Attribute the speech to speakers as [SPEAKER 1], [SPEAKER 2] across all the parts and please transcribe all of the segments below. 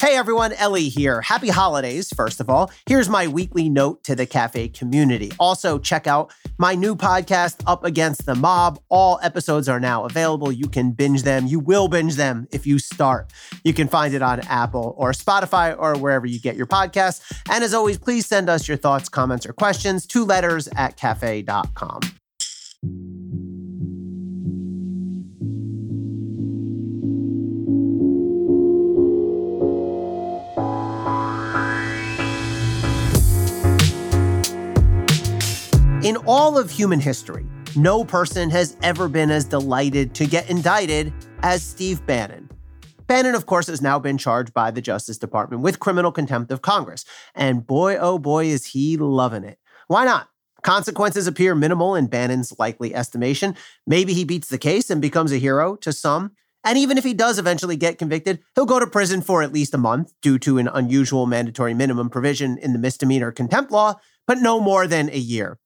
[SPEAKER 1] Hey everyone, Elie here. Happy holidays, first of all. Here's my weekly note to the cafe community. Also, check out my new podcast, Up Against the Mob. All episodes are now available. You can binge them. You will binge them if you start. You can find it on Apple or Spotify or wherever you get your podcasts. And as always, please send us your thoughts, comments, or questions to letters at cafe.com. In all of human history, no person has ever been as delighted to get indicted as Steve Bannon. Bannon, of course, has now been charged by the Justice Department with criminal contempt of Congress. And boy, oh boy, is he loving it. Why not? Consequences appear minimal in Bannon's likely estimation. Maybe he beats the case and becomes a hero to some. And even if he does eventually get convicted, he'll go to prison for at least a month due to an unusual mandatory minimum provision in the misdemeanor contempt law, but no more than a year.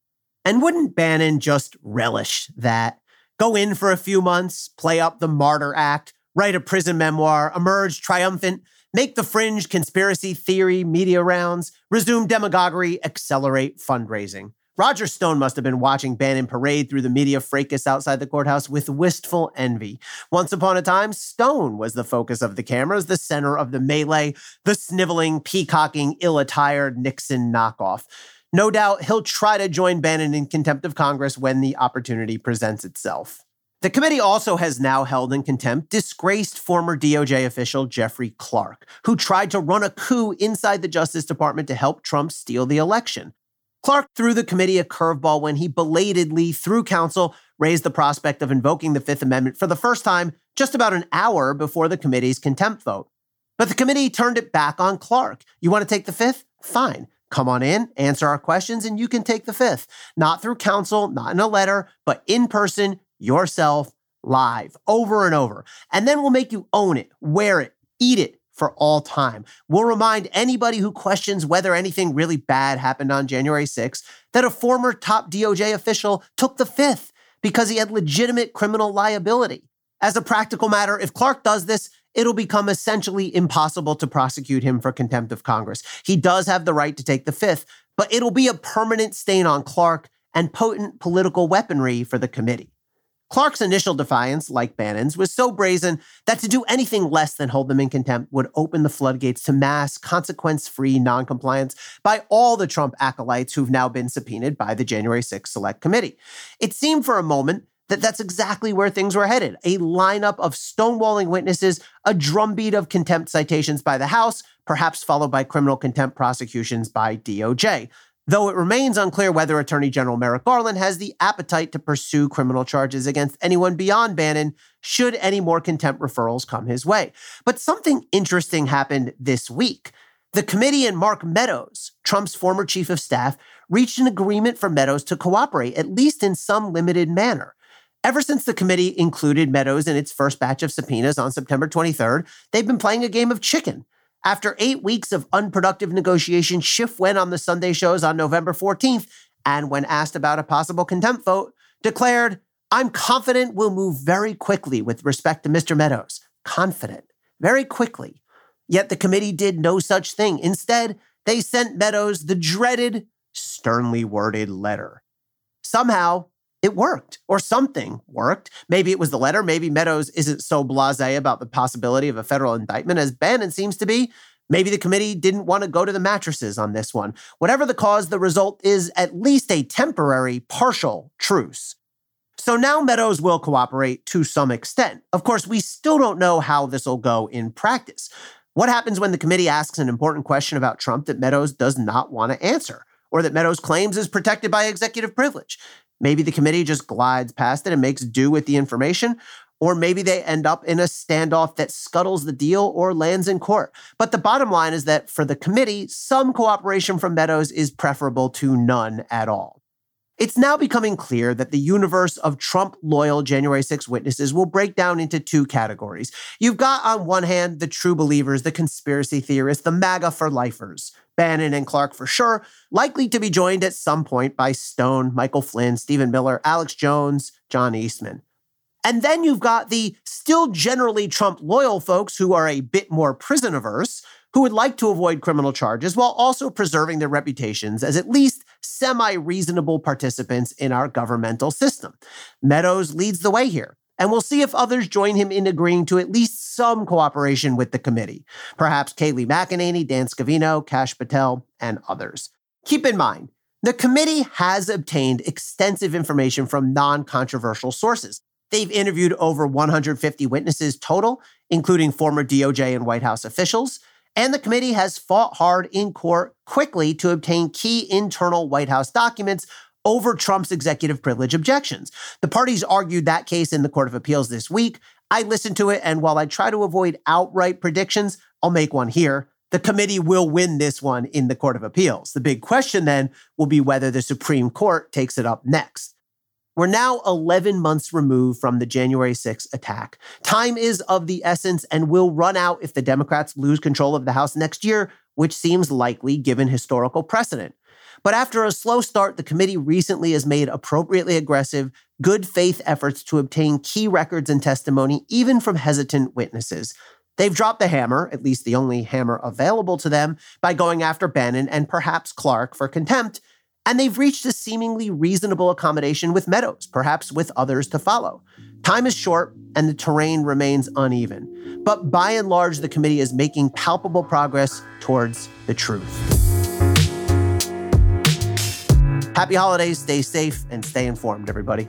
[SPEAKER 1] And wouldn't Bannon just relish that? Go in for a few months, play up the martyr act, write a prison memoir, emerge triumphant, make the fringe conspiracy theory media rounds, resume demagoguery, accelerate fundraising. Roger Stone must have been watching Bannon parade through the media fracas outside the courthouse with wistful envy. Once upon a time, Stone was the focus of the cameras, the center of the melee, the sniveling, peacocking, ill attired Nixon knockoff. No doubt he'll try to join Bannon in contempt of Congress when the opportunity presents itself. The committee also has now held in contempt disgraced former DOJ official Jeffrey Clark, who tried to run a coup inside the Justice Department to help Trump steal the election. Clark threw the committee a curveball when he belatedly, through counsel, raised the prospect of invoking the Fifth Amendment for the first time just about an hour before the committee's contempt vote. But the committee turned it back on Clark. You want to take the Fifth? Fine. Come on in, answer our questions, and you can take the fifth. Not through counsel, not in a letter, but in person, yourself, live, over and over. And then we'll make you own it, wear it, eat it for all time. We'll remind anybody who questions whether anything really bad happened on January 6th that a former top DOJ official took the fifth because he had legitimate criminal liability. As a practical matter, if Clark does this, it'll become essentially impossible to prosecute him for contempt of Congress. He does have the right to take the fifth, but it'll be a permanent stain on Clark and potent political weaponry for the committee. Clark's initial defiance, like Bannon's, was so brazen that to do anything less than hold them in contempt would open the floodgates to mass, consequence free noncompliance by all the Trump acolytes who've now been subpoenaed by the January 6th Select Committee. It seemed for a moment that that's exactly where things were headed a lineup of stonewalling witnesses, a drumbeat of contempt citations by the House, perhaps followed by criminal contempt prosecutions by DOJ. Though it remains unclear whether Attorney General Merrick Garland has the appetite to pursue criminal charges against anyone beyond Bannon, should any more contempt referrals come his way. But something interesting happened this week. The committee and Mark Meadows, Trump's former chief of staff, reached an agreement for Meadows to cooperate, at least in some limited manner. Ever since the committee included Meadows in its first batch of subpoenas on September 23rd, they've been playing a game of chicken. After eight weeks of unproductive negotiation, Schiff went on the Sunday shows on November 14th, and when asked about a possible contempt vote, declared, I'm confident we'll move very quickly with respect to Mr. Meadows. Confident, very quickly. Yet the committee did no such thing. Instead, they sent Meadows the dreaded, sternly worded letter. Somehow, it worked or something worked. Maybe it was the letter. Maybe Meadows isn't so blase about the possibility of a federal indictment as Bannon seems to be. Maybe the committee didn't want to go to the mattresses on this one. Whatever the cause, the result is at least a temporary, partial truce. So now Meadows will cooperate to some extent. Of course, we still don't know how this will go in practice. What happens when the committee asks an important question about Trump that Meadows does not want to answer? Or that Meadows claims is protected by executive privilege. Maybe the committee just glides past it and makes do with the information, or maybe they end up in a standoff that scuttles the deal or lands in court. But the bottom line is that for the committee, some cooperation from Meadows is preferable to none at all. It's now becoming clear that the universe of Trump loyal January 6 witnesses will break down into two categories. You've got, on one hand, the true believers, the conspiracy theorists, the MAGA for lifers. Bannon and Clark for sure, likely to be joined at some point by Stone, Michael Flynn, Stephen Miller, Alex Jones, John Eastman. And then you've got the still generally Trump loyal folks who are a bit more prison averse, who would like to avoid criminal charges while also preserving their reputations as at least semi reasonable participants in our governmental system. Meadows leads the way here. And we'll see if others join him in agreeing to at least some cooperation with the committee. Perhaps Kayleigh McEnany, Dan Scavino, Kash Patel, and others. Keep in mind, the committee has obtained extensive information from non controversial sources. They've interviewed over 150 witnesses total, including former DOJ and White House officials. And the committee has fought hard in court quickly to obtain key internal White House documents over Trump's executive privilege objections. The parties argued that case in the Court of Appeals this week. I listened to it, and while I try to avoid outright predictions, I'll make one here. The committee will win this one in the Court of Appeals. The big question then will be whether the Supreme Court takes it up next. We're now 11 months removed from the January 6th attack. Time is of the essence and will run out if the Democrats lose control of the House next year, which seems likely given historical precedent. But after a slow start, the committee recently has made appropriately aggressive, good faith efforts to obtain key records and testimony, even from hesitant witnesses. They've dropped the hammer, at least the only hammer available to them, by going after Bannon and perhaps Clark for contempt. And they've reached a seemingly reasonable accommodation with Meadows, perhaps with others to follow. Time is short and the terrain remains uneven. But by and large, the committee is making palpable progress towards the truth. Happy holidays, stay safe, and stay informed, everybody.